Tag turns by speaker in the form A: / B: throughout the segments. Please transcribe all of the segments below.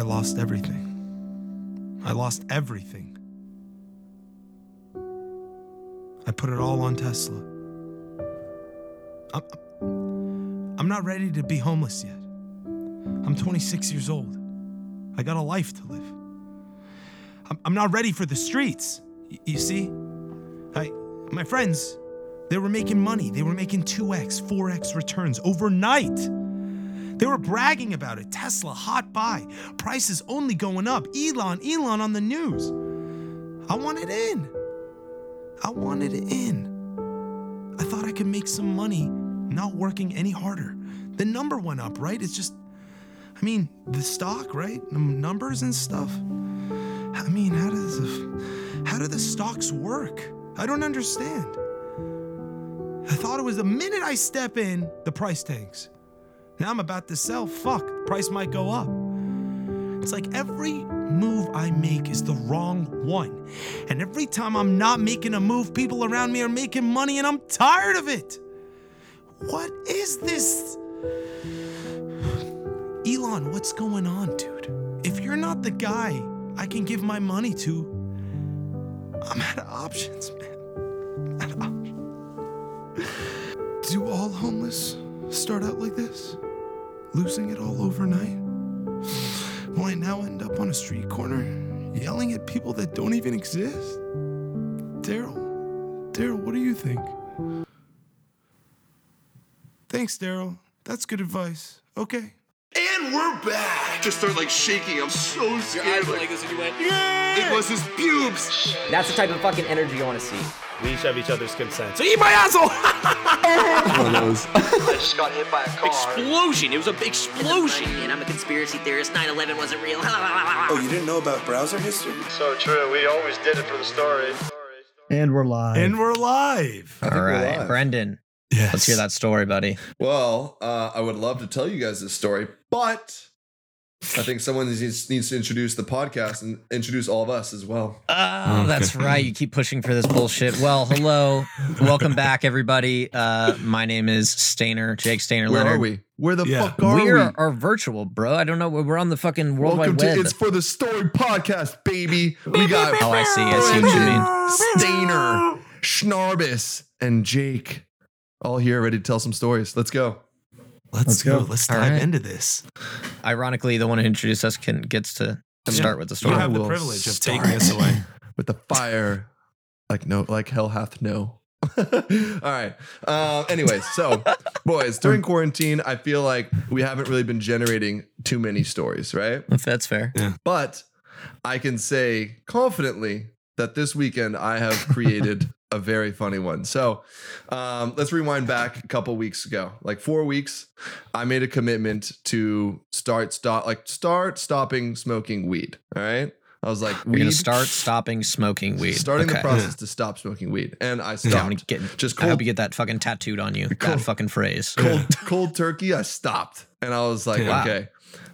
A: I lost everything. I lost everything. I put it all on Tesla. I'm, I'm not ready to be homeless yet. I'm 26 years old. I got a life to live. I'm, I'm not ready for the streets. Y- you see? I, my friends, they were making money. They were making 2x, 4x returns overnight. They were bragging about it. Tesla, hot buy. Prices only going up. Elon, Elon on the news. I wanted in. I wanted in. I thought I could make some money not working any harder. The number went up, right? It's just, I mean, the stock, right? The numbers and stuff. I mean, how does the, how do the stocks work? I don't understand. I thought it was the minute I step in, the price tanks. Now I'm about to sell. Fuck, the price might go up. It's like every move I make is the wrong one. And every time I'm not making a move, people around me are making money, and I'm tired of it. What is this? Elon, what's going on, dude? If you're not the guy I can give my money to, I'm out of options, man. Out of options. Do all homeless start out like this? Losing it all overnight? Will I now end up on a street corner yelling at people that don't even exist? Daryl, Daryl, what do you think? Thanks, Daryl. That's good advice. Okay.
B: And we're back. Just start like shaking. I'm so scared.
C: like this and you went,
B: it was his pubes.
D: That's the type of fucking energy you want to see.
E: We each have each other's consent.
A: So eat my asshole!
B: One of those.
F: I just got hit by a car.
C: explosion. It was a big explosion.
D: And I'm a conspiracy theorist. 9/11 wasn't real.
B: Oh, you didn't know about browser history?
F: So true. We always did it for the story.
G: And we're live.
A: and we're live.
H: I think
I: All
H: we're
I: right,
H: live.
I: Brendan,
A: Yes.
I: let's hear that story, buddy.
H: Well, uh, I would love to tell you guys this story, but I think someone needs, needs to introduce the podcast and introduce all of us as well.
I: Oh, that's right. You keep pushing for this bullshit. Well, hello. Welcome back, everybody. Uh, my name is Stainer, Jake Stainer
H: Where
I: Leonard.
H: are we? Where the
A: Yeah.
H: fuck are we?
I: we are, are virtual, bro. I don't know. We're on the fucking World
H: Welcome
I: Wide Web.
H: It's for the Story podcast, baby. We got
I: oh, I see. I see what you mean.
H: Stainer, Schnarbus, and Jake all here ready to tell some stories. Let's go.
A: Let's,
G: Let's
A: go.
G: go.
A: Let's
I: All
A: dive
I: right.
A: into this.
I: Ironically, the one who introduced us can gets to start with the story.
A: You have the
H: will
A: privilege of taking us away.
H: with the fire. Like no like hell hath no. All right. Uh, anyways so boys during quarantine i feel like we haven't really been generating too many stories right?
I: If that's fair.
H: but i can say confidently that this weekend i have created a very funny one so um, let's rewind back a couple weeks ago like four weeks i made a commitment to start stop like start stopping smoking weed all right i was like
I: We're gonna start stopping smoking weed.
H: starting the
I: Okay.
H: process to stop smoking weed, and I
I: Yeah, I'm
H: stopped.
I: gonna get,
H: Just
I: I hope you get that fucking tattooed on you.
H: Cold.
I: That fucking phrase.
H: cold, cold turkey. I stopped, and I was like,
I: Wow.
H: okay,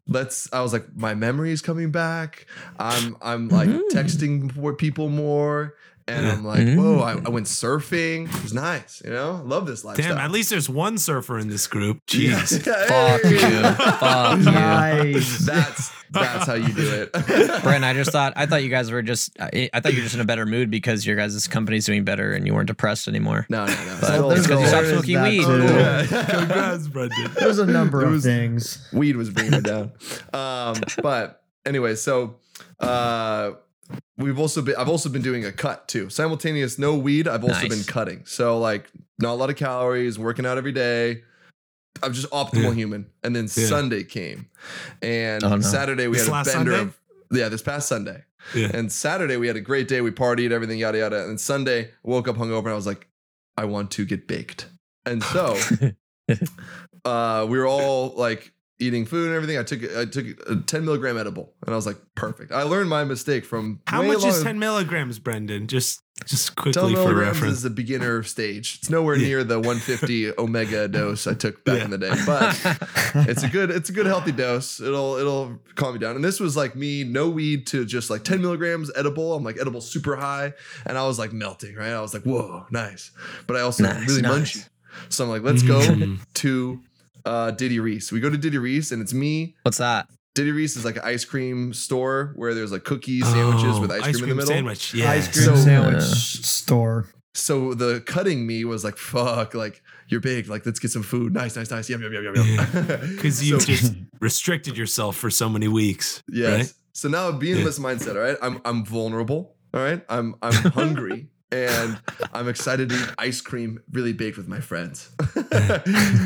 H: let's. I was like, my memory is coming back. I'm, I'm like texting more people more, and I'm like,
I: Mm.
H: whoa, I, I went surfing. It was nice, you know. Love this lifestyle.
A: Damn, at least there's one surfer in this group.
H: Yeah.
A: Jeez.
I: Fuck
H: Hey.
I: you. Fuck you.
G: Nice.
H: That's that's how you do it.
I: Brent, I just thought I thought you guys were just I, I thought you were just in a better mood because your guys' company's doing better and you weren't depressed anymore.
H: No, no, no.
I: But
H: So-
I: it's because you stopped smoking weed.
G: too.
H: Yeah.
A: Congrats, Brendan.
G: There's a number
H: It
G: of
H: was-
G: things.
H: weed was bringing it down. Um, but anyway, so uh, we've also been I've also been doing a cut too. Simultaneous, no weed. I've also
I: Nice.
H: been cutting. So like not a lot of calories, working out every day. I'm just optimal
A: Yeah.
H: human. And then
A: Yeah.
H: Sunday came, and
I: Oh, no.
H: Saturday we
A: This
H: had a bender
A: Sunday?
H: of yeah this past Sunday.
A: Yeah.
H: And Saturday we had a great day. We partied, everything yada yada. And Sunday I woke up hungover and I was like, I want to get baked. And so uh, we were all like eating food and everything. I took I took a 10 milligram edible and I was like, perfect. I learned my mistake from
A: How
H: way
A: much is 10 milligrams, Brendan? Just just
H: 10
A: quickly for
H: milligrams
A: reference.
H: is the beginner stage. It's nowhere
A: Yeah.
H: near the 150 omega dose I took back
A: Yeah.
H: in the day, but it's a good it's a good healthy dose. It'll it'll calm you down. And this was like me, no weed to just like 10 milligrams edible. I'm like edible super high, and I was like melting. Right, I was like, whoa, nice. But I also
I: Nice,
H: really
I: nice.
H: munchy. So I'm like, let's go
A: Mm.
H: to uh, Diddy Riese. We go to Diddy Riese, and it's me,
I: What's that?
H: Diddy Riese is like an ice cream store where there's like cookies, sandwiches
A: Oh,
H: with ice, cream, in the middle.
A: sandwich. Yeah.
G: Ice cream
H: So-
G: sandwich
I: Yeah.
G: store.
H: So the cutting me was like, fuck, like you're big, like let's get some food. Nice, nice, nice. Yum, yum, yum, yum, yum.
A: Because you
H: So-
A: just restricted yourself for so many weeks.
H: Yes.
A: Right?
H: So now being in
A: Yeah.
H: this mindset, all right, I'm I'm vulnerable. All right. I'm I'm hungry and I'm excited to eat ice cream really baked with my friends.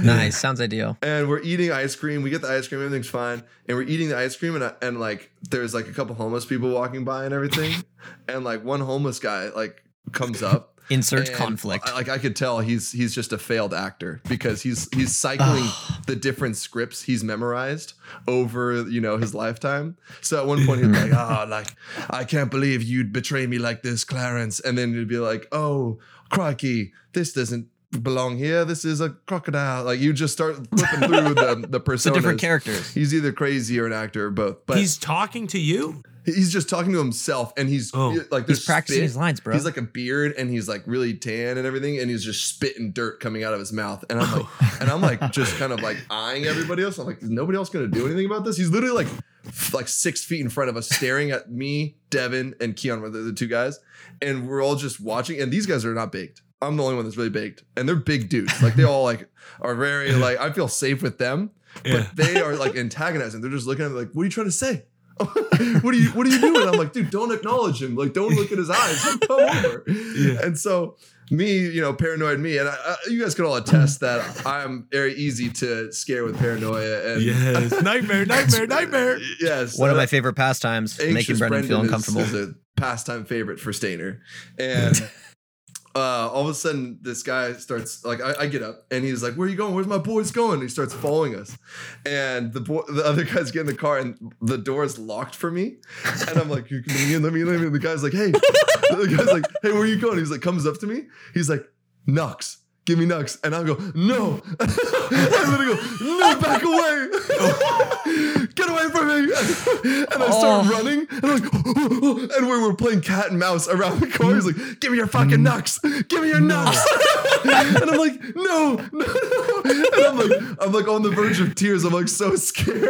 I: Nice. Sounds ideal.
H: And we're eating ice cream. We get the ice cream, everything's fine. And we're eating the ice cream, and, I, and like there's like a couple homeless people walking by and everything. and like one homeless guy like comes up.
I: Insert
H: and
I: conflict.
H: Like I could tell he's he's just a failed actor because he's he's cycling the different scripts he's memorized over you know his lifetime. So at one point he's like, "Oh, like I can't believe you'd betray me like this, Clarence," and then he'd be like, "Oh, crikey, this doesn't." Belong here this is a crocodile like you just start flipping through the the personas.
I: So different characters.
H: he's either crazy or an actor or both but
A: He's talking to you.
H: he's just talking to himself and he's
A: Oh.
H: like
I: He's
H: there's
I: practicing
H: spit.
I: his lines, bro.
H: He's like a beard and he's like really tan and everything, and he's just spitting dirt coming out of his mouth. And I'm like, oh. and I'm like just kind of like eyeing everybody else. I'm like, is nobody else gonna do anything about this? He's literally like like six feet in front of us, staring at me, Devin, and Keon were the, the two guys, and we're all just watching. And these guys are not baked. I'm the only one that's really baked, and they're big dudes. Like they all like are very like I feel safe with them,
A: Yeah.
H: but they are like antagonizing. They're just looking at me like, what are you trying to say? what are you what are you doing? I'm like, dude, don't acknowledge him. Like, don't look at his eyes. Come over. And so me, you know, paranoid me, and I, I, you guys can all attest that I'm very easy to scare with paranoia. And
A: Yes. Nightmare, nightmare, nightmare.
H: yes,
I: One of my favorite pastimes, making
H: Anxious
I: Brendan feel
H: Brendan is-
I: uncomfortable.
H: Is, a pastime favorite for Stainer, and. Uh, all of a sudden, this guy starts like I, I get up and he's like, "Where are you going? Where's my boys going?" And he starts following us, and the boy, the other guys get in the car and the door is locked for me, and I'm like, "You can let me in, let me in." let me in." The guy's like, "Hey," the guy's like, "Hey, where are you going?" He's like, comes up to me, he's like, "Nux." Give me Nux. And I'll go, no. I literally go, no, back away. Get away from me. And I start
I: Oh.
H: running. And I'm like, and we were playing cat and mouse around the car. He's like, give me your fucking Nux. Give me your Nux. and I'm like, no, no. And I'm like, I'm like on the verge of tears. I'm like so scared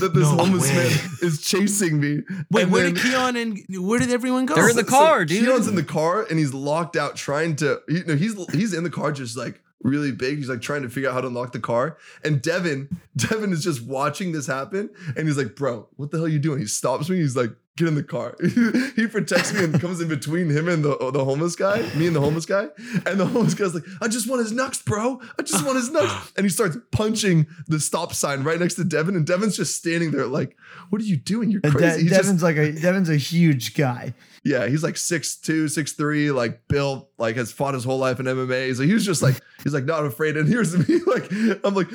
H: that this
A: No
H: homeless
A: way.
H: man is chasing me.
A: Wait,
H: And
A: where
H: then-
A: did Keon and where did everyone go?
I: They're in the car, dude.
H: Keon's in the car and he's locked out trying to. He, no, he's he's in the car just like really big. He's like trying to figure out how to unlock the car. And Devin, Devin is just watching this happen, and he's like, "Bro, what the hell are you doing?" He stops me. He's like, "Get in the car." he protects me and comes in between him and the uh, the homeless guy, me and the homeless guy. And the homeless guy's like, "I just want his nuts, bro. I just want his nuts." And he starts punching the stop sign right next to Devin, and Devin's just standing there like, "What are you doing? You're crazy."
G: De-
H: He's just-
G: Devin's like a Devin's a huge guy.
H: Yeah, he's like six two, six three, like built, like has fought his whole life in MMA. So he was just like, he's like not afraid. And here's me, like, I'm like,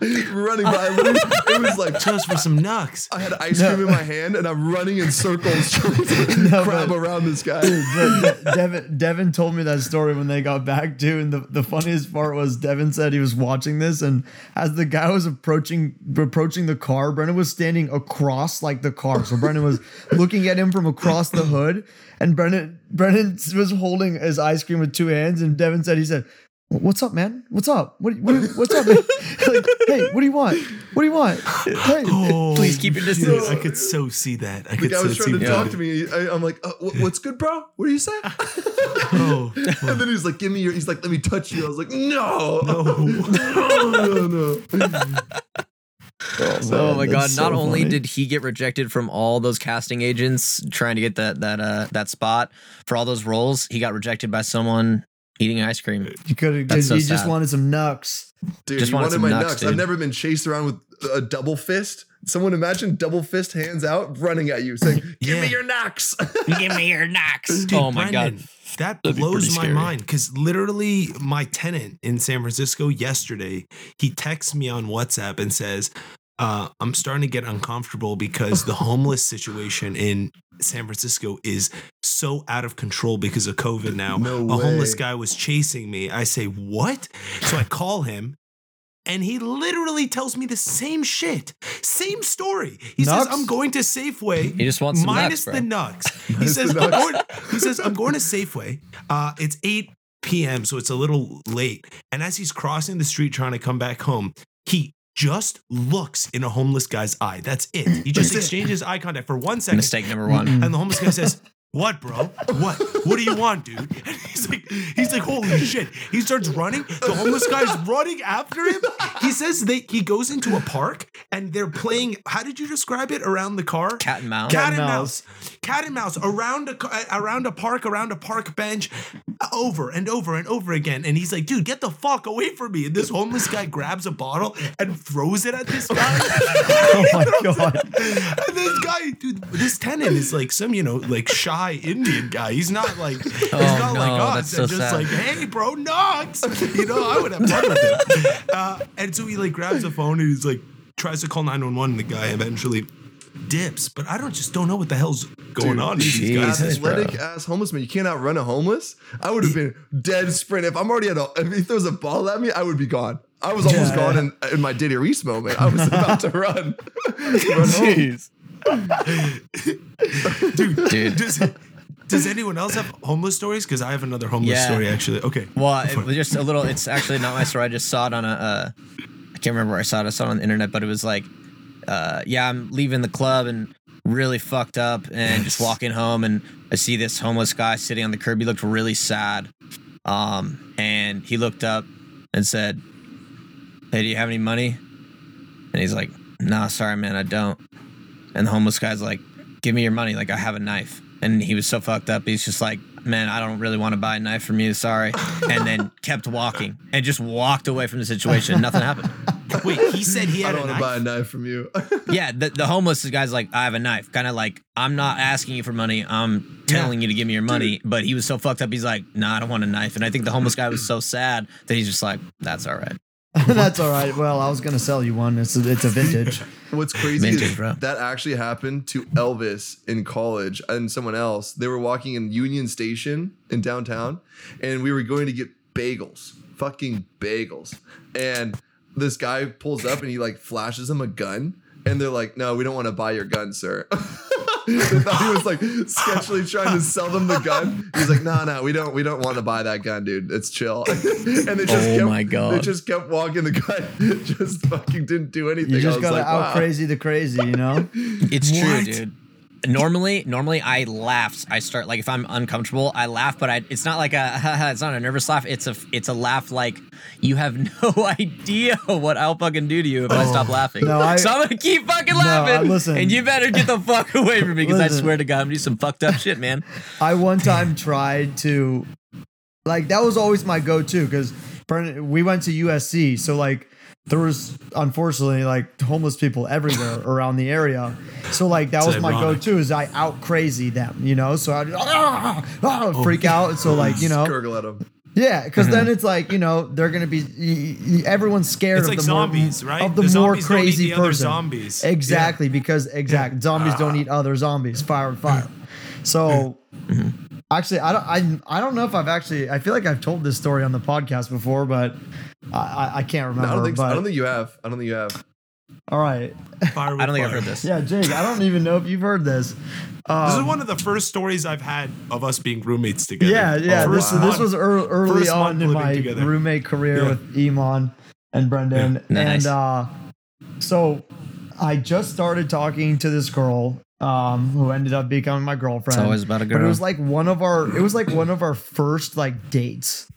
H: running by. Literally, It was like,
A: Just for some nucks.
H: I had ice
G: No.
H: cream in my hand and I'm running in circles trying to
G: No,
H: grab
G: but-
H: around this guy.
G: Dude, De- De- Devin Devin told me that story when they got back too, and the, the funniest part was Devin said he was watching this, and as the guy was approaching approaching the car, Brennan was standing across like the car, so Brennan was looking at him from across the hood, and Brennan Brendan was holding his ice cream with two hands, and Devin said he said. What's up, man? What's up? What, what what's up, man? like, hey, what do you want? What do you want? Hey,
A: Oh,
I: Please keep your
A: dude,
I: distance.
A: I could so see that. I
H: The
A: could
H: guy
A: so
H: was trying to
A: that.
H: talk to me. I, I'm like, uh, what, what's good, bro? What do you say?
A: Oh,
H: and then he's like, give me your, he's like, let me touch you. I was like, no,
A: no.
H: no, no, no.
I: Oh my god!
G: so
I: Not only did he get rejected from all those casting agents trying to get that that uh that spot for all those roles, he got rejected by someone eating ice cream.
G: you could have
I: That's so
G: he just wanted some nucks.
H: Dude,
I: Just
H: you
I: wanted
H: wanted
I: some
H: my
I: nuts,
H: nuts. I've never been chased around with a double fist. Someone imagine double fist hands out running at you saying, Give
A: Yeah.
H: me your nuts.
I: Give me your knocks.
A: Dude,
I: oh my
A: Brendan,
I: god!
A: That
I: That'd
A: blows my mind because literally my tenant in San Francisco yesterday, he texts me on WhatsApp and says, uh, I'm starting to get uncomfortable because the homeless situation in San Francisco is so out of control because of COVID now.
H: No
A: a homeless guy was chasing me. I say, What? So I call him. And he literally tells me the same shit, same story. He says, "I'm going to Safeway."
I: He just wants some
A: minus
I: nuts, bro.
A: the nuts. He
H: Minus
A: says,
H: the
A: I'm going, he says, I'm going to Safeway. Uh, it's 8 p.m., so it's a little late. And as he's crossing the street trying to come back home, he just looks in a homeless guy's eye. That's it. He just exchanges eye contact for one second.
I: Mistake number one.
A: And the homeless guy says, What, bro? What? What do you want, dude? And he's like, he's like, holy shit. He starts running. The homeless guy's running after him. He says they he goes into a park and they're playing. How did you describe it? Around the car?
I: Cat and mouse.
A: Cat,
G: and
A: and
G: mouse.
A: mouse. Cat and mouse around a around a park, around a park bench, over and over and over again. And he's like, dude, get the fuck away from me. And this homeless guy grabs a bottle and throws it at this guy.
G: Oh my god.
A: And this guy, dude, this tenant is like some, you know, like shy Indian guy. He's not like, he's
I: Oh,
A: not
I: no,
A: like us.
I: that's
A: and
I: so
A: just
I: sad.
A: like, hey, bro, Knox. You know, I would have fun with him. Uh, and so he like grabs the phone and he's like, tries to call 911. And the guy eventually dips. But I don't just don't know what the hell's going on. with these guys.
I: Jesus, bro.
H: athletic ass homeless man. You can't outrun a homeless. I would have been dead sprint. If I'm already at a, if he throws a ball at me, I would be gone. I was almost
G: Yeah.
H: gone in, in my Diddy Riese moment. I was about to run. run home.
A: Dude,
I: Dude.
A: Does, does anyone else have homeless stories? Because I have another homeless
I: Yeah.
A: story actually. Okay.
I: Well, it was just a little. It's actually not my story. I just saw it on a. Uh, I can't remember where I saw it. I saw it on the internet, but it was like, uh, yeah, I'm leaving the club and really fucked up, and just walking home, and I see this homeless guy sitting on the curb. He looked really sad, um, and he looked up and said, "Hey, do you have any money?" And he's like, "Nah, sorry, man, I don't." And the homeless guy's like, "Give me your money. Like I have a knife." And he was so fucked up. He's just like, "Man, I don't really want to buy a knife from you. Sorry." And then kept walking and just walked away from the situation. Nothing happened.
A: Wait, he said he had
H: I
A: don't
H: want to buy a
A: knife.
H: knife from you.
I: Yeah, the, the homeless guy's like, "I have a knife." Kind of like, "I'm not asking you for money. I'm telling you to give me your money." But he was so fucked up. He's like, "Nah, I don't want a knife." And I think the homeless guy was so sad that he's just like, "That's all right."
G: That's all right. Well, I was gonna sell you one. It's a, it's a vintage.
H: What's crazy
I: Vintage,
H: is
I: bro.
H: that actually happened to Elvis in college and someone else. They were walking in Union Station in downtown, and we were going to get bagels, fucking bagels. And this guy pulls up and he like flashes them a gun, and they're like, "No, we don't want to buy your gun, sir." they thought he was like sketchily trying to sell them the gun. He's like, "No, no, we don't, we don't want to buy that gun, dude. It's chill." and they just
I: Oh
H: kept,
I: my God.
H: they just kept walking. The guy just fucking didn't do anything.
G: You
H: I
G: just
H: was
G: gotta
H: like,
G: out
H: wow.
G: crazy the crazy, you know?
I: It's true,
A: What?
I: dude. Normally, normally I laugh. I start like if I'm uncomfortable, I laugh, but I it's not like a it's not a nervous laugh. It's a it's a laugh like you have no idea what I'll fucking do to you if I stop oh. laughing.
G: No, I-
I: so I'm gonna keep fucking
G: No,
I: laughing.
G: listen.
I: and you better get the fuck away from me because I swear to God, I'm gonna do some fucked up shit, man.
G: I one time tried to, like, that was always my go-to because we went to USC, so like there was unfortunately like homeless people everywhere around the area. So like that
A: It's
G: was my go-to is I out crazy them, you know. So I'd ah, ah, freak out. So like you know,
H: gurgle at him.
G: yeah, because then it's like you know they're gonna be y- y- everyone's scared
A: It's
G: of
A: like
G: the more-
A: zombies, right?
G: Of the,
A: The
G: more
A: zombies don't eat
G: crazy
A: the other
G: person.
A: zombies.
G: Exactly, because exact zombies don't eat other zombies. Fire, and fire. So actually, I don't. I, I don't know if I've actually. I feel like I've told this story on the podcast before, but I, I, I can't
H: No,
G: remember.
H: I don't think. so.
G: but
H: I don't think you have. I don't think you have.
G: all right.
A: Fire
I: I don't think I've heard this.
G: Yeah, Jake. I don't even know if you've heard this.
A: This is one of the first stories I've had of us being roommates together.
G: Yeah, yeah.
H: Oh,
G: this
H: wow.
G: this was ear- early on in my
A: together.
G: roommate career
A: Yeah.
G: with Iman and Brendan,
I: Yeah. Nice.
G: and uh, so I just started talking to this girl um, who ended up becoming my girlfriend.
I: It's always about a girl.
G: But it was like one of our. It was like one of our first like dates.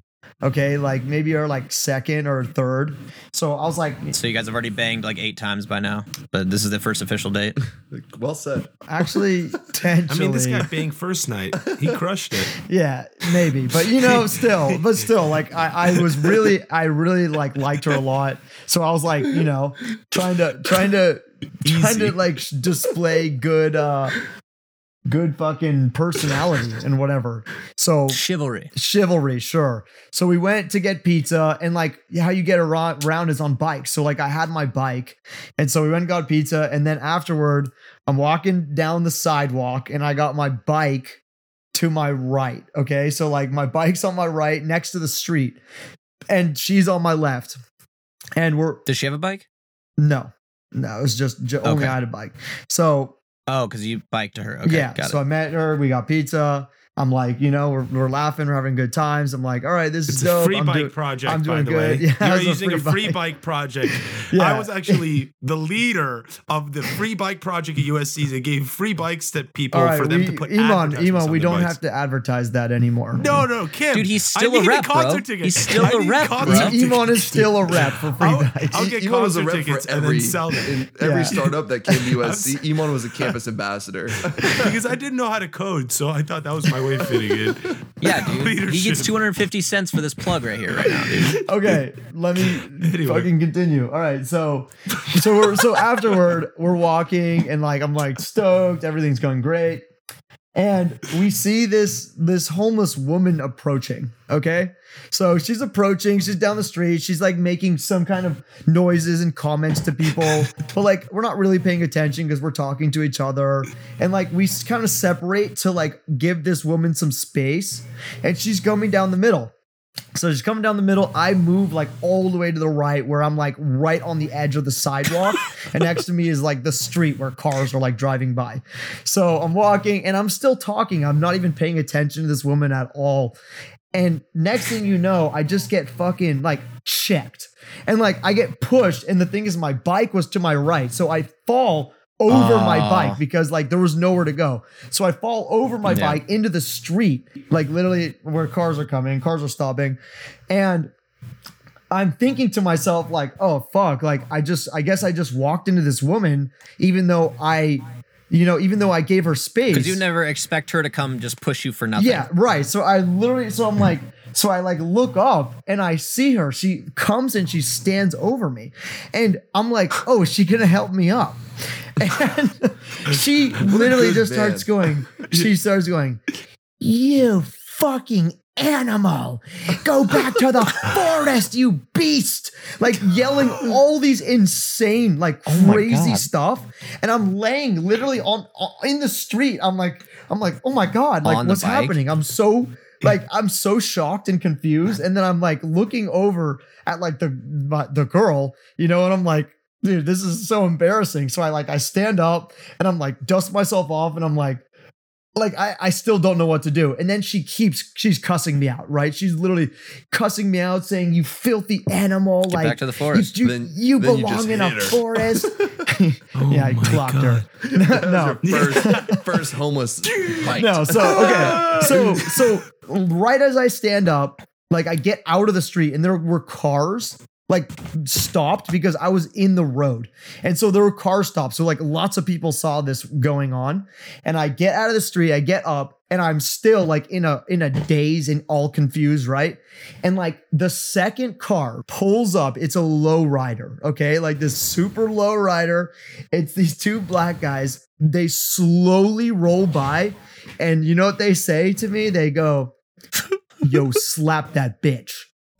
G: Okay, like maybe our like second or third. So I was like,
I: So you guys have already banged like eight times by now, but this is the first official date.
H: Well said.
G: actually,
A: I mean, this guy banged first night. He crushed it.
G: Yeah, maybe, but you know, still, but still, like I, I was really, I really like liked her a lot. So I was like, you know, trying to, trying to, trying to like display good, uh good fucking personality and whatever. So
I: Chivalry.
G: chivalry, sure. So we went to get pizza, and like how you get around, around is on bikes. So like I had my bike, and so we went and got pizza, and then afterward, I'm walking down the sidewalk, and I got my bike to my right. Okay, so like my bike's on my right, next to the street, and she's on my left, and we're
I: Does she have a bike?
G: no, no, it was just, ju- only I had a bike. So
I: Oh, because you biked to her. Okay,
G: yeah. So. I met her. We got pizza. I'm like, you know, we're, we're laughing, we're having good times. I'm like, all right, this
A: It's
G: is
A: a
G: dope.
A: free
G: I'm
A: bike
G: doing-
A: project,
G: I'm doing
A: by the
G: good.
A: way.
G: Yeah,
A: You're using a free
G: bike.
A: bike project.
G: Yeah.
A: I was actually the leader of the free bike project at USC that gave free bikes to people
G: All right,
A: for them
G: we,
A: to put
G: Iman,
A: advertisements
G: Iman,
A: on
G: we don't
A: bikes.
G: have to advertise that anymore.
A: No, no, Kim.
I: Dude, he's still a
A: need
I: rep, bro.
A: ticket.
I: He's still a
A: need
I: rep,
A: concert
G: Iman is still a rep for free
A: I'll,
G: bikes.
A: I'll get
H: Iman was a
A: concert
H: rep
A: tickets
H: for
A: and
H: every
A: then sell them.
H: in every startup that came to USC. Iman was a campus ambassador.
A: because I didn't know how to code, so I thought that was my way fitting in.
I: Yeah, dude. He gets 250 cents for this plug right here, right now, dude.
G: okay, let me
A: Anyway.
G: fucking continue. All right, so so we're so afterward we're walking and like I'm like stoked, everything's going great, and we see this this homeless woman approaching. Okay, so she's approaching, she's down the street, she's like making some kind of noises and comments to people, but like we're not really paying attention because we're talking to each other, and like we kind of separate to like give this woman some space, and she's coming down the middle. So she's coming down the middle. I move like all the way to the right, where I'm like right on the edge of the sidewalk, and next to me is like the street where cars are like driving by. So I'm walking and I'm still talking. I'm not even paying attention to this woman at all. And next thing you know, I just get fucking like checked, and like I get pushed. And the thing is, my bike was to my right, so I fall over my
I: Oh.
G: bike because like there was nowhere to go. So I fall over my
I: Yeah.
G: bike into the street, like literally where cars are coming, cars are stopping. And I'm thinking to myself, like, oh fuck, like I just I guess I just walked into this woman, even though I, you know, even though I gave her space.
I: Because you never expect her to come just push you for nothing.
G: Yeah, right. So I literally, so I'm like, so I like look up and I see her. She comes and she stands over me, and I'm like, oh, is she gonna help me up? And she literally just
H: man.
G: starts going. She starts going, you fucking animal go back to the forest you beast like yelling all these insane like
I: Oh
G: crazy stuff and i'm laying literally on, on in the street i'm like i'm like oh my god like
I: On
G: what's happening i'm so like i'm so shocked and confused and then i'm like looking over at like the my, the girl you know and i'm like dude this is so embarrassing so i like i stand up and i'm like dust myself off and i'm like like I, I still don't know what to do. And then she keeps she's cussing me out, right? She's literally cussing me out, saying, You filthy animal. like
I: back to the forest.
G: You,
H: Then-
G: you
H: then
G: belong
H: just
G: in a
H: her.
G: forest. yeah, I oh
A: my
G: clocked her. no.
H: First, first homeless bite.
G: No, so okay. So so right as I stand up, like I get out of the street and there were cars like stopped because I was in the road. And so there were car stops. So like lots of people saw this going on. And I get out of the street, I get up, and I'm still like in a in a daze and all confused, right? And like the second car pulls up, it's a low rider, okay? Like this super low rider. It's these two black guys. They slowly roll by, and you know what they say to me? They go, Yo, slap that bitch.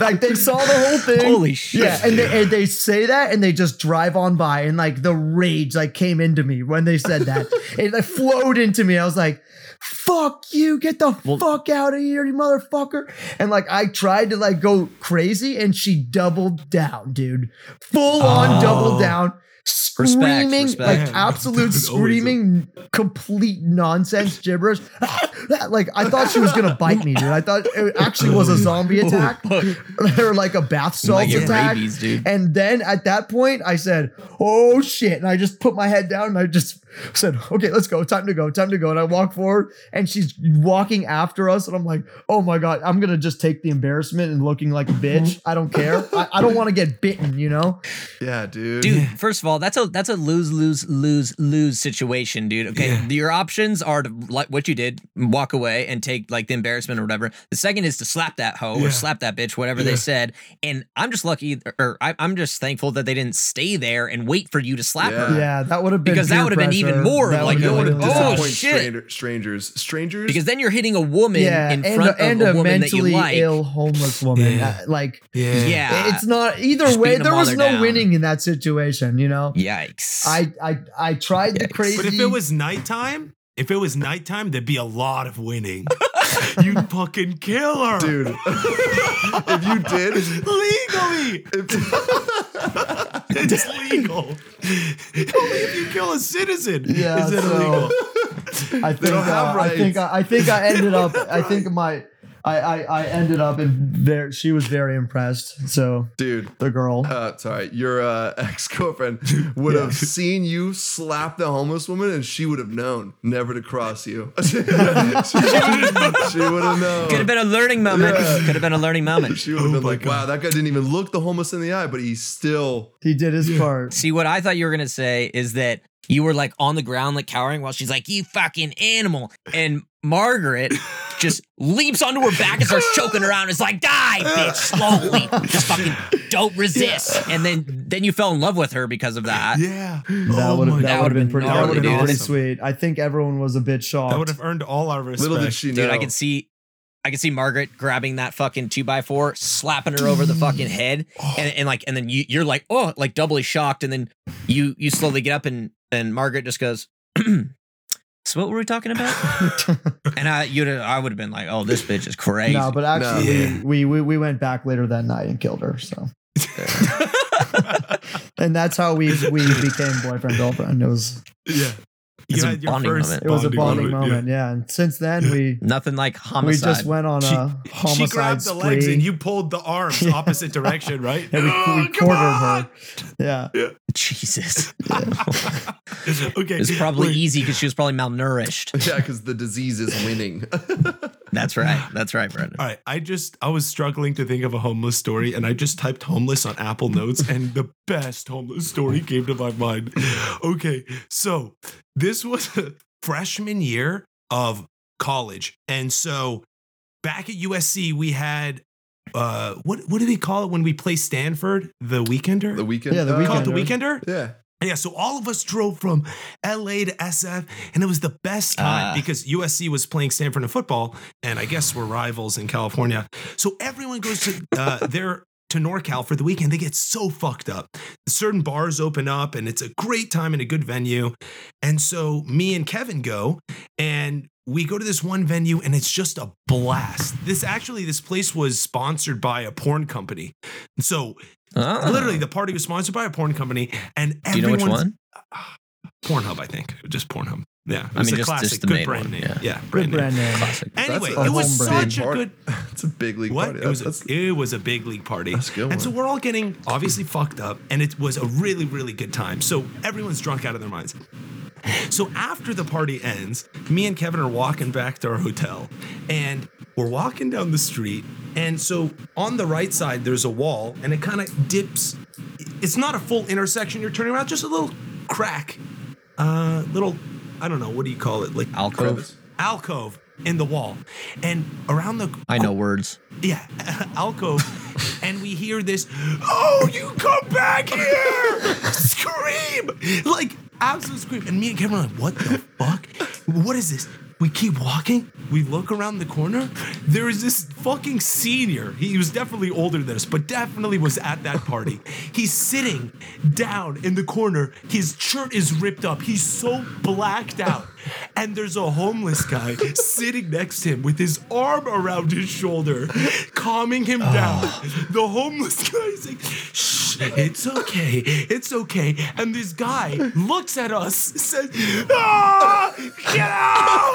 G: like they saw the whole thing.
I: Holy shit.
G: Yeah, and they, and they say that and they just drive on by and like the rage like came into me when they said that. it like flowed into me. I was like, fuck you, get the fuck out of here, you motherfucker. And like I tried to like go crazy and she doubled down, dude. Full on
A: Oh.
G: double down. Screaming,
I: respect.
G: like absolute
A: Always a-
G: screaming, complete nonsense gibberish. like I thought she was gonna bite me, dude. I thought it actually was a oh, zombie oh, attack or like a bath
I: You might
G: salts
I: get
G: attack.
I: rabies, dude.
G: And then at that point, I said, "Oh shit!" And I just put my head down and I just said, "Okay, let's go. Time to go. Time to go." And I walk forward, and she's walking after us, and I'm like, "Oh my god, I'm gonna just take the embarrassment and looking like a mm-hmm. bitch. I don't care. I, I don't want to get bitten, you know."
H: Yeah, dude.
I: Dude, first of all, that's a that's a lose lose lose lose situation, dude. Okay,
A: Yeah.
I: your options are to like what you did, walk away and take like the embarrassment or whatever. The second is to slap that hoe
A: Yeah.
I: or slap that bitch, whatever
A: Yeah.
I: they said. And I'm just lucky, or I, I'm just thankful that they didn't stay there and wait for you to slap
H: Yeah.
I: her.
G: Yeah, that would have been
I: Because that would've been even
G: pressure.
I: more of,
G: That
I: like,
G: would've
H: you don't want to
I: Oh,
H: disappoint
I: shit.
H: stranger, strangers. Strangers.
I: Because then you're hitting a woman
G: yeah,
I: in
G: and,
I: front
G: a, and
I: of
G: a
I: a woman that you
G: mentally
I: like.
G: ill homeless woman.
A: Yeah.
G: Uh, like,
A: Yeah.
I: Yeah,
G: it's not either
I: Just
G: way. There was no
I: down.
G: winning in that situation, you know.
I: Yikes.
G: I I I tried the
I: Yikes.
G: crazy.
A: But if it was nighttime, if it was nighttime, there'd be a lot of winning. You'd fucking kill her.
H: dude, if you did,
A: Legally. it's legal. Only if you kill a citizen
G: Yeah,
A: is it
G: so-
A: illegal.
G: I think
H: don't have
G: uh, I think
H: rights.
G: I, I think I ended up I think my I, I I ended up in there she was very impressed. So
H: Dude,
G: the girl.
H: uh, sorry, your uh, ex girlfriend would have seen you slap the homeless woman, and she would have known never to cross you. she would have known.
I: Could have been a learning moment.
H: Yeah.
I: Could have been a learning moment.
H: She would have been like, "Wow, that guy didn't even look the homeless in the eye, but he still."
G: he did his part.
I: See, what I thought you were gonna say is that you were like on the ground, like cowering, while she's like, "You fucking animal," and Margaret just leaps onto her back and starts choking her out. And is like, "Die, bitch, slowly, just fucking don't resist." And then, then you fell in love with her because of that.
A: Yeah.
G: That
A: Oh
G: would have that would have been pretty that
I: gnarly,
G: would have been
I: dude.
G: pretty
A: Awesome.
G: sweet. I think everyone was a bit shocked.
A: That would have earned all our respect.
H: Little did she know.
I: Dude, I can see I can see Margaret grabbing that fucking two by four, slapping her over the fucking head, and, and like, and then you you're like, oh, like doubly shocked, and then you you slowly get up, and and Margaret just goes, so what were we talking about? and I you'd I would have been like, oh, this bitch is crazy.
G: No, but actually,
A: No.
G: we, we we went back later that night and killed her. So, and that's how we we became boyfriend girlfriend. It was
A: Yeah.
I: It's
A: You had your first
I: moment.
G: it was a bonding
A: yeah.
G: moment. Yeah. and since then we
I: Nothing like homicide.
G: we just went on
A: She-
G: a homicide.
A: She
G: homicide
A: grabbed the legs and you pulled the arms opposite direction, right?
G: and we,
A: Oh,
G: we
A: come
G: quartered
A: on!
G: her. Yeah,
I: Jesus.
A: okay.
I: It's probably easy because she was probably malnourished.
H: Yeah, because the disease is winning.
I: That's right. That's right, Brendan.
A: All right, I just I was struggling to think of a homeless story, and I just typed homeless on Apple Notes, and the best homeless story came to my mind. Okay, so this was a freshman year of college, and so back at USC we had uh what what do they call it when we play Stanford? The weekender.
H: the weekend.
G: Yeah, the
H: uh,
A: Called the
G: Weekender.
A: weekender.
H: Yeah.
A: Yeah, so all of us drove from LA to SF, and it was the best time
I: Ah.
A: because USC was playing Stanford in football, and I guess we're rivals in California. So everyone goes to uh, there to NorCal for the weekend. They get so fucked up. Certain bars open up, and it's a great time and a good venue. And so me and Kevin go, and we go to this one venue, and it's just a blast. This actually, this place was sponsored by a porn company. And so
I: Oh.
A: literally, the party was sponsored by a porn company, and
I: Do you know which
A: everyone's-
I: one?
A: Pornhub, I think. Just Pornhub. Yeah. It
I: I
A: was
I: mean,
A: a
I: just-
A: classic.
I: just the
A: good
I: main
A: brand
I: one,
A: name.
I: yeah.
A: Yeah.
G: good
A: brand name.
G: brand name.
I: Classic.
A: Anyway, it was
G: a brand.
A: such a good.
H: It's a big league
A: What?
H: party.
A: It was,
H: That's-
A: a, it was a big league party.
H: That's a good
A: And so we're all getting obviously fucked up, and it was a really, really good time. So everyone's drunk out of their minds. So after the party ends, me and Kevin are walking back to our hotel, and we're walking down the street. And so on the right side, there's a wall, and it kind of dips. It's not a full intersection you're turning around, just a little crack, uh, little, I don't know, what do you call it? Like
I: Alcove.
A: alcove in the wall, and around the
I: I know words.
A: yeah, alcove, and we hear this. Oh, you come back here! Scream like absolute scream, and me and Kevin are like, "What the fuck? What is this?" We keep walking. We look around the corner. There is this fucking senior. He was definitely older than us, but definitely was at that party. He's sitting down in the corner. His shirt is ripped up. He's so blacked out. And there's a homeless guy sitting next to him with his arm around his shoulder, calming him down. The homeless guy is like, shh, it's okay, it's okay. And this guy looks at us, says, ah, get out!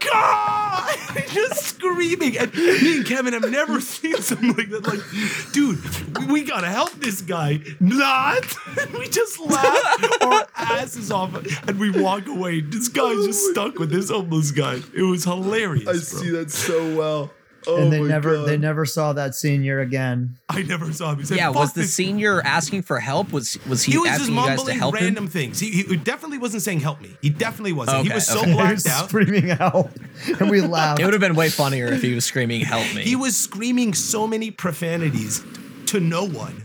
A: God! He's just screaming. And me and Kevin have never seen something like that. Like, dude, we, we gotta help this guy. Not. we just laugh our asses off and we walk away. Wait, this guy's just oh stuck with this homeless guy. It was hilarious.
H: I
A: bro.
H: see that so well. Oh
G: and they never
H: God.
G: they never saw that senior again.
A: I never saw him. He said,
I: Yeah, was the
A: this
I: senior asking for help? Was was he,
A: he was just
I: asking you guys to
A: mumbling
I: help
A: random
I: him?
A: things. He, he definitely wasn't saying help me. He definitely wasn't. he was so
I: okay.
G: He
A: blacked
G: was
A: out.
G: screaming out, and we laughed.
I: It would have been way funnier if he was screaming, "Help me!"
A: He was screaming so many profanities to no one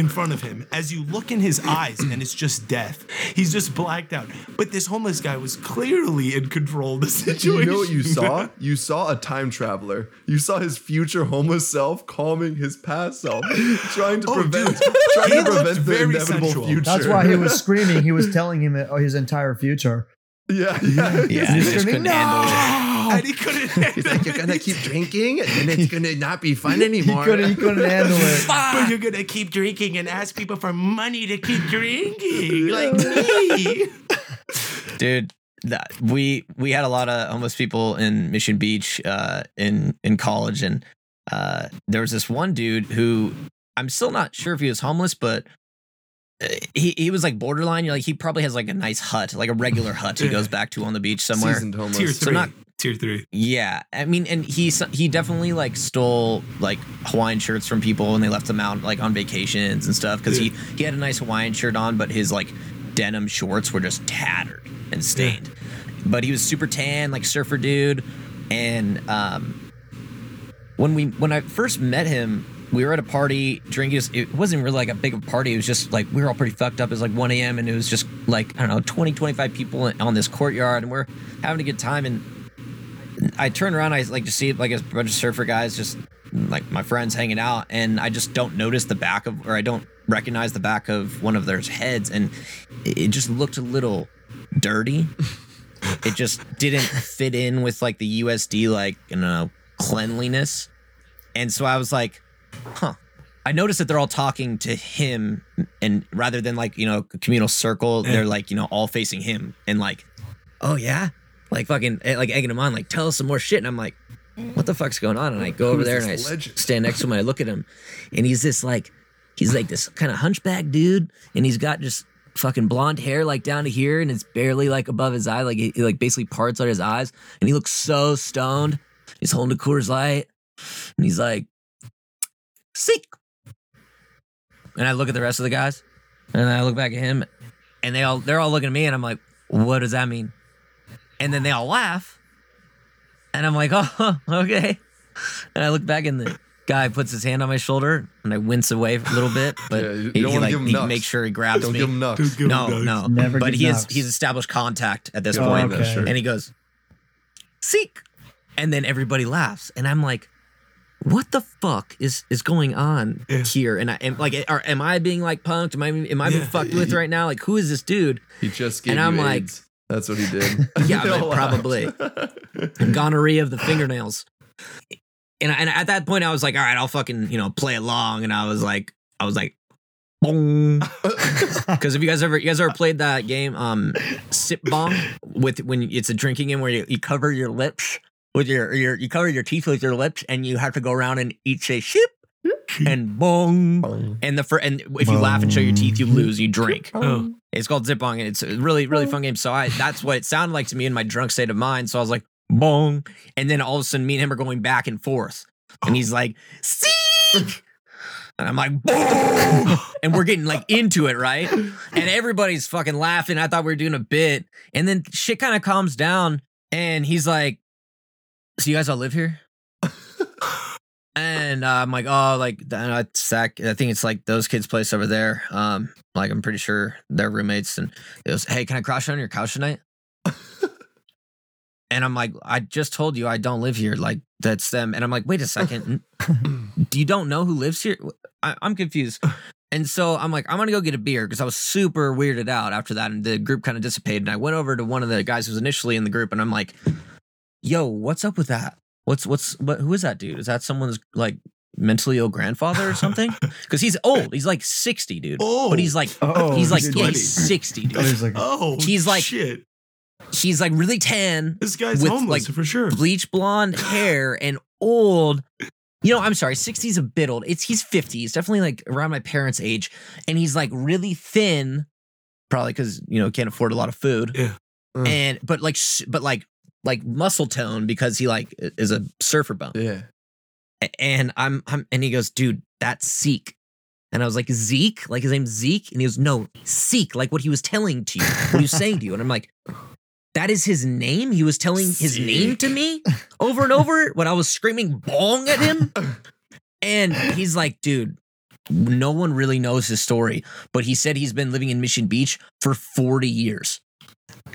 A: in front of him as you look in his eyes and it's just death. He's just blacked out. But this homeless guy was clearly in control of the situation.
H: You know what you saw? You saw a time traveler. You saw his future homeless self calming his past self, trying to
A: Oh,
H: prevent,
A: dude.
H: trying
A: He
H: to prevent the inevitable
A: sensual.
H: future.
G: That's why he was screaming. He was telling him his entire future.
H: yeah, yeah.
I: yeah, he just couldn't handle it.
A: And he couldn't
H: He's like, you're gonna keep drinking, and then it's gonna not be fun anymore.
G: He couldn't, he couldn't handle it.
A: but you're gonna keep drinking and ask people for money to keep drinking. Like me.
I: dude. that we we had a lot of homeless people in Mission Beach uh, in in college, and uh, there was this one dude who I'm still not sure if he was homeless, but uh, he he was like borderline. You're like he probably has like a nice hut, like a regular hut he goes back to on the beach somewhere.
H: Seasoned homeless.
A: Tier
I: So not-
A: Tier three.
I: Yeah, I mean, and he he definitely like stole like Hawaiian shirts from people and they left them out like on vacations and stuff because he he had a nice Hawaiian shirt on, but his like denim shorts were just tattered and stained. But he was super tan, like surfer dude, and um, when we when I first met him. We were at a party drinking. It wasn't really like a big party. It was just like we were all pretty fucked up. It was like 1 a.m. and it was just like, I don't know, 20, 25 people on this courtyard and we're having a good time. And I turn around, I like to see like a bunch of surfer guys, just like my friends hanging out, and I just don't notice the back of, or I don't recognize the back of one of their heads, and it just looked a little dirty. it just didn't fit in with like the USD like you know cleanliness, and so I was like, huh. I noticed that they're all talking to him, and rather than like you know a communal circle, they're like you know all facing him, and like, oh yeah, like fucking eh, like egging him on, like tell us some more shit. And I'm like, what the fuck's going on? And I go over there and I
H: legend?
I: stand next to him and I look at him, and he's this like, he's like this kind of hunchback dude, and he's got just fucking blonde hair like down to here, and it's barely like above his eye, like he, like basically parts out his eyes, and he looks so stoned. He's holding a Coors Light, and he's like, sick. And I look at the rest of the guys, and I look back at him, and they all they're all looking at me, and I'm like, what does that mean? And then they all laugh. And I'm like, oh, okay. And I look back and the guy puts his hand on my shoulder and I wince away a little bit, but
H: Yeah, you
I: he,
H: don't
I: he,
H: wanna
I: like
H: give him
I: he makes sure he grabs
H: Don't
I: me.
H: give him nuts.
I: no, no.
G: Never
I: but
G: give
I: he has
G: nuts.
I: he's established contact at this
H: Yeah,
I: point.
G: okay.
H: sure.
I: And he goes, Seek. And then everybody laughs. And I'm like, what the fuck is is going on
A: Yeah.
I: here? And I am like, are, am I being like punked? Am I am I being
A: Yeah.
I: fucked with right now? Like, who is this dude?
H: He just gave
I: And I'm
H: you
I: like-
H: AIDS. That's what he did.
I: Yeah,
H: They
I: but
H: all laughed.
I: probably. gonorrhea of the fingernails. And, and at that point, I was like, all right, I'll fucking, you know, play along. And I was like, I was like, bong. Because if you guys ever, you guys ever played that game, um, sip bong with when it's a drinking game where you, you cover your lips with your, your, you cover your teeth with your lips and you have to go around and each say sip and bong. And the fir- and if you laugh and show your teeth, you lose, you drink.
A: Oh.
I: It's called Zip Bong, and it's a really, really oh. fun game. So I that's what it sounded like to me in my drunk state of mind. So I was like, bong. And then all of a sudden me and him are going back and forth. And he's like, seek. And I'm like, boom. And we're getting like into it, right? And everybody's fucking laughing. I thought we were doing a bit. And then shit kind of calms down. And he's like, So you guys all live here? And uh, I'm like, oh, like uh, Sac. I think it's like those kids' place over there. Um, like I'm pretty sure they're roommates. And it was, hey, can I crash on your couch tonight? and I'm like, I just told you I don't live here. Like that's them. And I'm like, wait a second, you don't know who lives here? I, I'm confused. And so I'm like, I'm gonna go get a beer because I was super weirded out after that, and the group kind of dissipated. And I went over to one of the guys who was initially in the group, and I'm like, "Yo, what's up with that? What's what's what? Who is that dude? Is that someone's like mentally ill grandfather or something? Because he's old. He's like 60, dude.
A: Oh.
I: but he's like,
G: Oh,
I: he's like,
G: dude,
I: yeah, he's 60, dude.
G: He's like,
A: Oh,
I: He's like-
A: shit.
I: He's like really tan,
A: This guy's
I: with,
A: homeless
I: like,
A: for sure.
I: bleach blonde hair and old. You know, I'm sorry, 60's a bit old. It's he's 50. He's definitely like around my parents' age. And he's like really thin, probably because you know can't afford a lot of food.
A: Yeah.
H: Mm.
I: And but like but like like muscle tone because he like is a surfer bum.
H: Yeah.
I: And I'm I'm and he goes, dude, that's Zeke. And I was like, Zeke? Like his name's Zeke? And he goes, no, Zeke, like what he was telling to you, what he was saying to you. And I'm like, that is his name? He was telling his name to me over and over when I was screaming bong at him. And he's like, dude, no one really knows his story, but he said he's been living in Mission Beach for 40 years.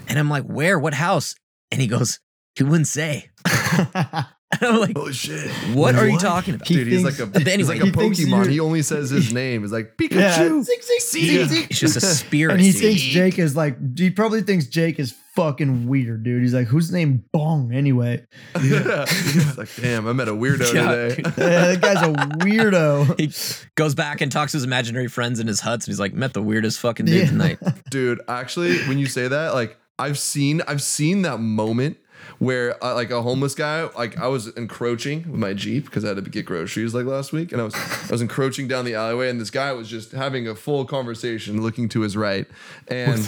I: And I'm like, where? What house? And he goes, he wouldn't say. And I'm like,
H: Oh shit.
I: what are you talking about?
G: He
H: Dude, he's like a
I: But
H: he's like a
G: he
H: Pokemon. He only says his name. He's like
G: yeah,
H: Pikachu.
G: Zeke, Zeke, Zeke, Zeke.
I: It's just a spirit.
G: And he
I: dude.
G: thinks Jake is like, he probably thinks Jake is fucking weird, dude. He's like, whose name Bong anyway?
H: Yeah. He's like, damn, I met a weirdo
I: Yeah,
H: today.
G: Yeah, that guy's a weirdo.
I: he goes back and talks to his imaginary friends in his huts, and he's like, "Met the weirdest fucking dude
G: Yeah.
I: tonight."
H: Dude, actually, when you say that, like I've seen I've seen that moment where uh, like a homeless guy like I was encroaching with my Jeep because I had to get groceries like last week and I was I was encroaching down the alleyway and this guy was just having a full conversation looking to his right and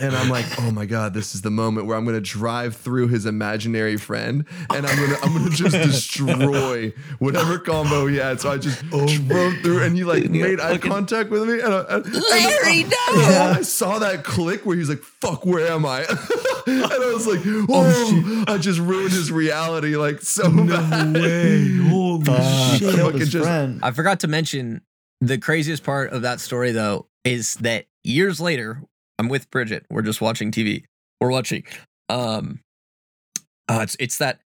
H: and I'm like, oh my god, this is the moment where I'm gonna drive through his imaginary friend, and I'm gonna I'm gonna just destroy whatever combo he had. So I just drove through, and he like made eye contact with me, and, I, and,
I: Larry,
H: and,
I: no!
H: I saw that click where he's like, "Fuck, where am I?" and I was like, "Oh, I just ruined his reality like so bad."
A: no way. Holy
G: Uh,
A: shit.
G: killed his
H: just-
G: friend.
I: I forgot to mention the craziest part of that story though is that years later, I'm with Bridget. We're just watching TV. We're watching. Um, uh, it's it's that.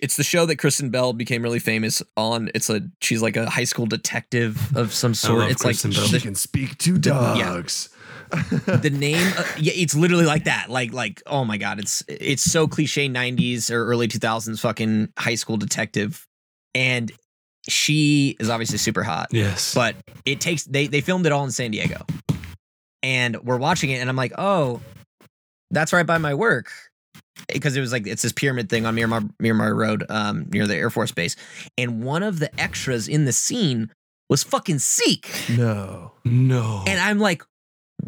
I: It's the show that Kristen Bell became really famous on. It's a she's like a high school detective of some sort.
A: love
I: it's
A: Kristen
I: like
A: Bell.
H: She can speak to
I: yeah. The name. Uh, yeah, it's literally like that. Like like oh my god, it's it's so cliche. '90s or early 2000s fucking high school detective, and she is obviously super hot.
A: Yes.
I: but it takes they they filmed it all in San Diego, and we're watching it, and I'm like, oh, that's right by my work, because it was like it's this pyramid thing on Miramar Miramar Road, um, near the Air Force Base, and one of the extras in the scene was fucking Zeke,
H: No.
A: no.
I: and I'm like,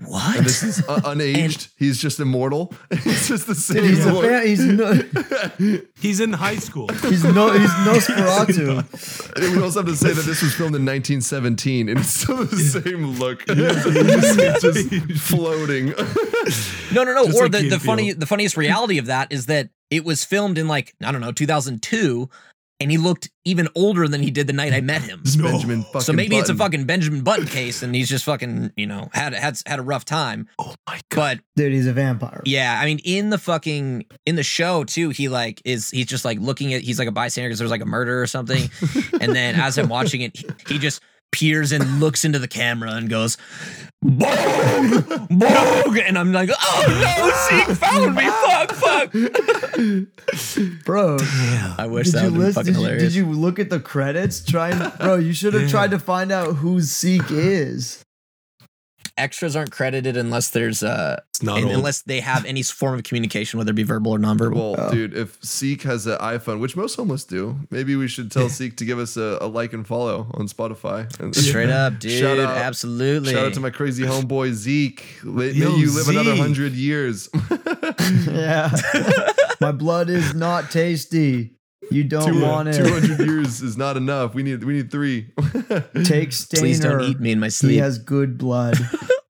I: what?
H: And this is uh, unaged. he's just immortal. He's just the same.
G: Dude, he's, a fan, he's no
A: He's in high school.
G: he's no he's Nosferatu.
H: And we also have to say that this was filmed in 1917, and it's still the same look. It's just floating.
I: No, no, no.
A: Just
I: or
A: like
I: the, the funny the funniest reality of that is that it was filmed in like, I don't know, 2002, and he looked even older than he did the night I met him.
H: It's Benjamin fucking
I: So maybe it's a fucking Benjamin Button case, and he's just fucking, you know, had had had a rough time.
A: Oh my god.
I: But
G: Dude, he's a vampire.
I: yeah, I mean, in the fucking in the show too, he like is he's just like looking at he's like a bystander because there's like a murder or something, and then as I'm watching it, he, he just peers and looks into the camera and goes, "Bog, bog," and I'm like, "Oh no, Zeke found me! Fuck, fuck!"
G: Bro.
I: I wish that
G: you,
I: would be fucking
G: did, you,
I: hilarious.
G: did you look at the credits? trying and bro, you should have
A: Yeah.
G: tried to find out who Zeke is.
I: Extras aren't credited unless there's uh,
A: It's not
I: and unless they have any form of communication, whether it be verbal or nonverbal.
H: Well, dude, if Zeke has an iPhone, which most homeless do, maybe we should tell Zeke to give us a, a like and follow on Spotify. And
I: Straight up, dude.
H: Shout out-
I: absolutely.
H: Shout out to my crazy homeboy Zeke. May,
A: Yo,
H: you live another hundred years.
G: Yeah. My blood is not tasty. You don't
H: Two
G: want it.
H: Two hundred years is not enough. We need we need three.
G: Take Stainer.
I: Please don't eat me in my sleep.
G: He has good blood.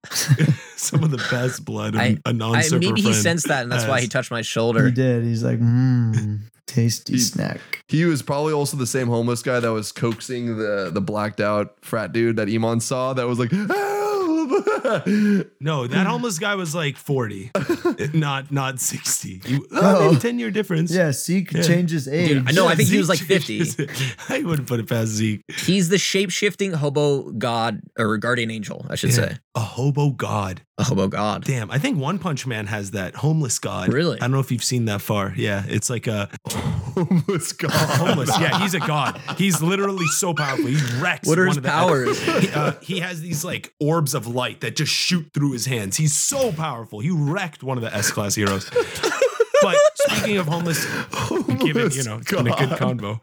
A: Some of the best blood
I: I-
A: a
I: I,
A: non-surfer
I: maybe he sensed that, and that's why he touched my shoulder.
G: he did. He's like, mmm, tasty
H: He-
G: snack.
H: he was probably also the same homeless guy that was coaxing the the blacked out frat dude that Iman saw. That was like, help!
A: No, that homeless guy was like 40, not not 60. You,
G: Oh.
A: Uh, maybe 10 year difference.
G: Yeah, Zeke
A: Yeah.
G: changes age.
I: I know, I think he was like 50.
A: I wouldn't put it past Zeke.
I: He's the shape shifting hobo god or guardian angel, I should
A: Yeah.
I: say.
A: A hobo god.
I: A hobo god.
A: Damn, I think One Punch Man has that homeless god.
I: Really?
A: I don't know if you've seen that far. Yeah, it's like a
H: homeless god.
A: homeless. Yeah, he's a god. He's literally so powerful. He wrecks.
I: What are
A: one
I: his
A: of the-
I: powers?
A: He, uh, he has these like orbs of light that just shoot through his hands. He's so powerful. He wrecked one of the S class heroes. but speaking of homeless, given you know, it's been a good
H: God.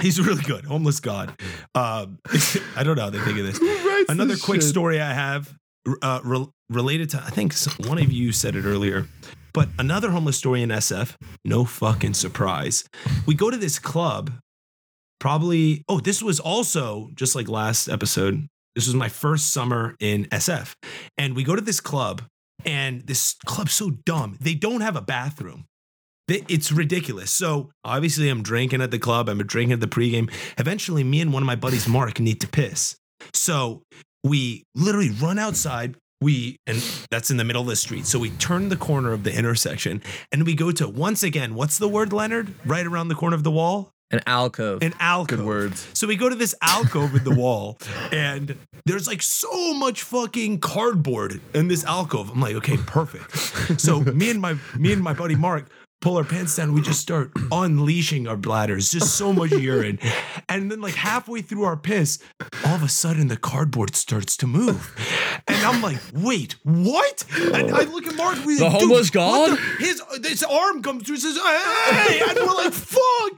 A: He's really good. Homeless God. Um, I don't know how they think of this. Another
H: this
A: quick
H: shit?
A: story I have uh, re- related to, I think one of you said it earlier, but another homeless story in SF. No fucking surprise. We go to this club, probably, oh, this was also just like last episode. This was my first summer in SF. And we go to this club, and this club's so dumb. They don't have a bathroom. It's ridiculous. So obviously, I'm drinking at the club. I'm drinking at the pregame. Eventually, me and one of my buddies, Mark, need to piss. So we literally run outside. We and that's in the middle of the street. So we turn the corner of the intersection and we go to once again. What's the word, Leonard? Right around the corner of the wall,
I: An alcove.
A: an alcove.
H: Good words.
A: So we go to this alcove in the wall, and there's like so much fucking cardboard in this alcove. I'm like, okay, perfect. So me and my me and my buddy Mark pull our pants down. We just start unleashing our bladders, just so much urine. And then, like halfway through our piss, all of a sudden the cardboard starts to move. And I'm like, wait, what? And I look at Mark. We
I: The
A: like,
I: homeless
A: "Dude,
I: god?"
A: the- His his arm comes through. Says, hey, and we're like, fuck.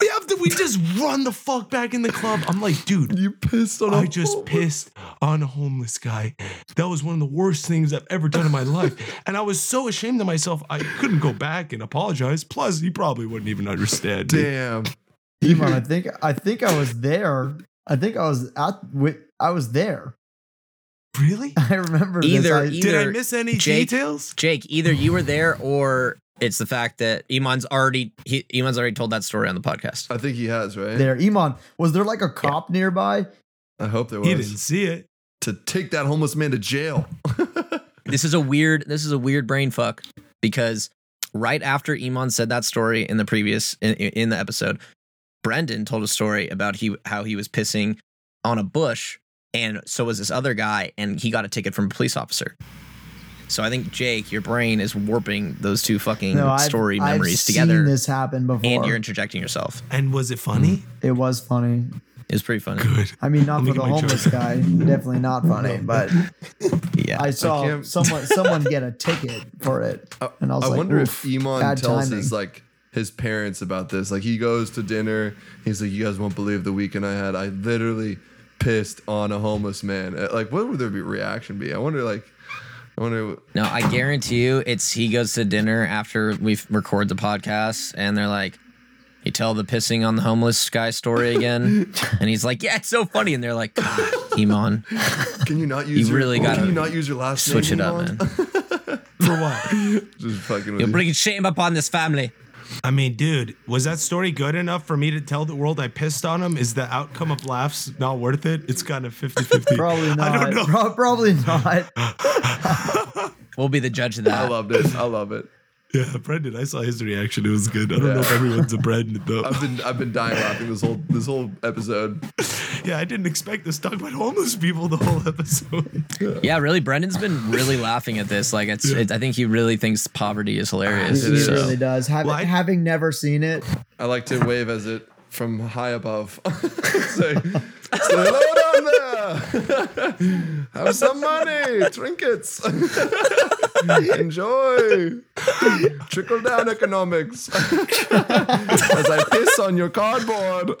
A: We have to. We just run the fuck back in the club. I'm like, dude,
H: You pissed on a
A: I just
H: homeless-
A: pissed on a homeless guy. That was one of the worst things I've ever done in my life. And I was so ashamed of myself, I couldn't go back and apologize. Plus, he probably wouldn't even understand.
H: Damn.
G: Iman, I think I think I was there. I think I was at with I was there.
A: Really?
G: I remember this.
I: Either-
A: Did I miss any
I: Jake-
A: details?
I: Jake, either you were there or it's the fact that Iman's already he, Iman's already told that story on the podcast.
H: I think he has, right?
G: there. Iman, was there like a cop nearby?
H: I hope there was.
A: He didn't see it.
H: To take that homeless man to jail.
I: This is a weird this is a weird brain fuck because right after Iman said that story in the previous in, in the episode, Brendan told a story about he how he was pissing on a bush and so was this other guy and he got a ticket from a police officer. So I think Jake, your brain is warping those two fucking
G: No, I've,
I: story
G: I've
I: memories
G: seen
I: together
G: this happened before.
I: and you're interjecting yourself.
A: And was it funny?
G: it was funny.
I: It was pretty funny.
A: Good.
G: I mean, not for the homeless
A: joke.
G: guy. Definitely not funny. But
I: Yeah.
G: I saw
H: can't-
G: someone someone get a ticket for it, and I was
H: I
G: like,
H: wonder if Iman tells
G: timing."
H: his like his parents about this. Like he goes to dinner. He's like, "You guys won't believe the weekend I had. I literally pissed on a homeless man." Uh, Like, what would their be- reaction be? I wonder. Like, I wonder.
I: No, I guarantee you, it's he goes to dinner after we record the podcast, and they're like, "You tell the pissing on the homeless guy story again," and he's like, "Yeah, it's so funny," and they're like, God, "Iman,
H: Can you not use?
I: You
H: your,
I: really gotta
H: Can you not use your last
I: switch
H: name?
I: it up,
H: Iman?
I: man.
A: For what?
H: Just fucking. With
I: You're
H: you.
I: bringing shame upon this family."
A: I mean, dude, was that story good enough for me to tell the world I pissed on him? Is the outcome of laughs not worth it? It's kind of 50 50.
G: Probably not.
A: I don't know.
G: Pro- probably not.
I: We'll be the judge of that.
H: I
I: that.
H: loved it. I love it.
A: Yeah, Brendan, I saw his reaction. It was good. I don't know if everyone's a Brendan, though.
H: I've been I've been dying laughing this whole this whole episode.
A: Yeah, I didn't expect this to talk about homeless people the whole episode.
I: Yeah, really, Brendan's been really laughing at this. Like, it's, it, I think he really thinks poverty is hilarious.
G: he
H: It is.
I: so-
G: really does. Having,
A: Well, I-
G: having never seen it,
H: I like to wave as it from high above. say, say hello down there. Have some money, trinkets. Enjoy. Trickle down economics. As I piss on your cardboard.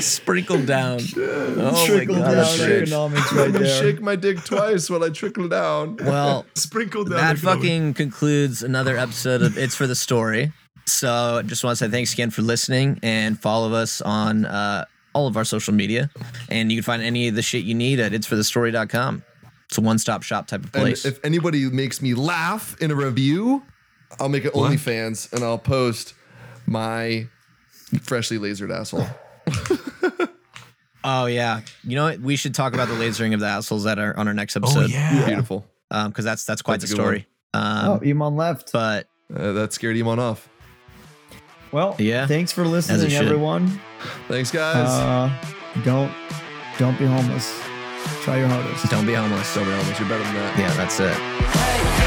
I: sprinkled down. Oh
G: trickle
I: my god,
G: down
I: that's rich.
G: economics right
H: You
G: there.
H: shake my dick twice while I trickle down.
I: Well,
A: Sprinkled down.
I: that
A: economic-
I: fucking concludes another episode of It's for the Story. So just want to say thanks again for listening and follow us on uh, all of our social media. And you can find any of the shit you need at itsforthestory.com. It's a one-stop shop type of
H: And
I: place.
H: if anybody makes me laugh in a review, I'll make it OnlyFans and I'll post my freshly lasered asshole.
I: oh yeah, you know what? We should talk about the lasering of the assholes that are on our next episode.
A: Oh,
I: episode.
A: yeah.
H: Beautiful.
I: Um, because that's that's quite
H: That's
I: the story. Um,
G: Oh, Iman left.
I: but
H: Uh, that scared Iman off.
G: Well,
I: Yeah.
G: Thanks for listening,
I: should.
G: everyone.
H: Thanks, guys.
G: Uh, don't don't be homeless. Try your hardest.
I: don't be homeless.
H: Don't be homeless. you're better than that.
I: Yeah, that's it.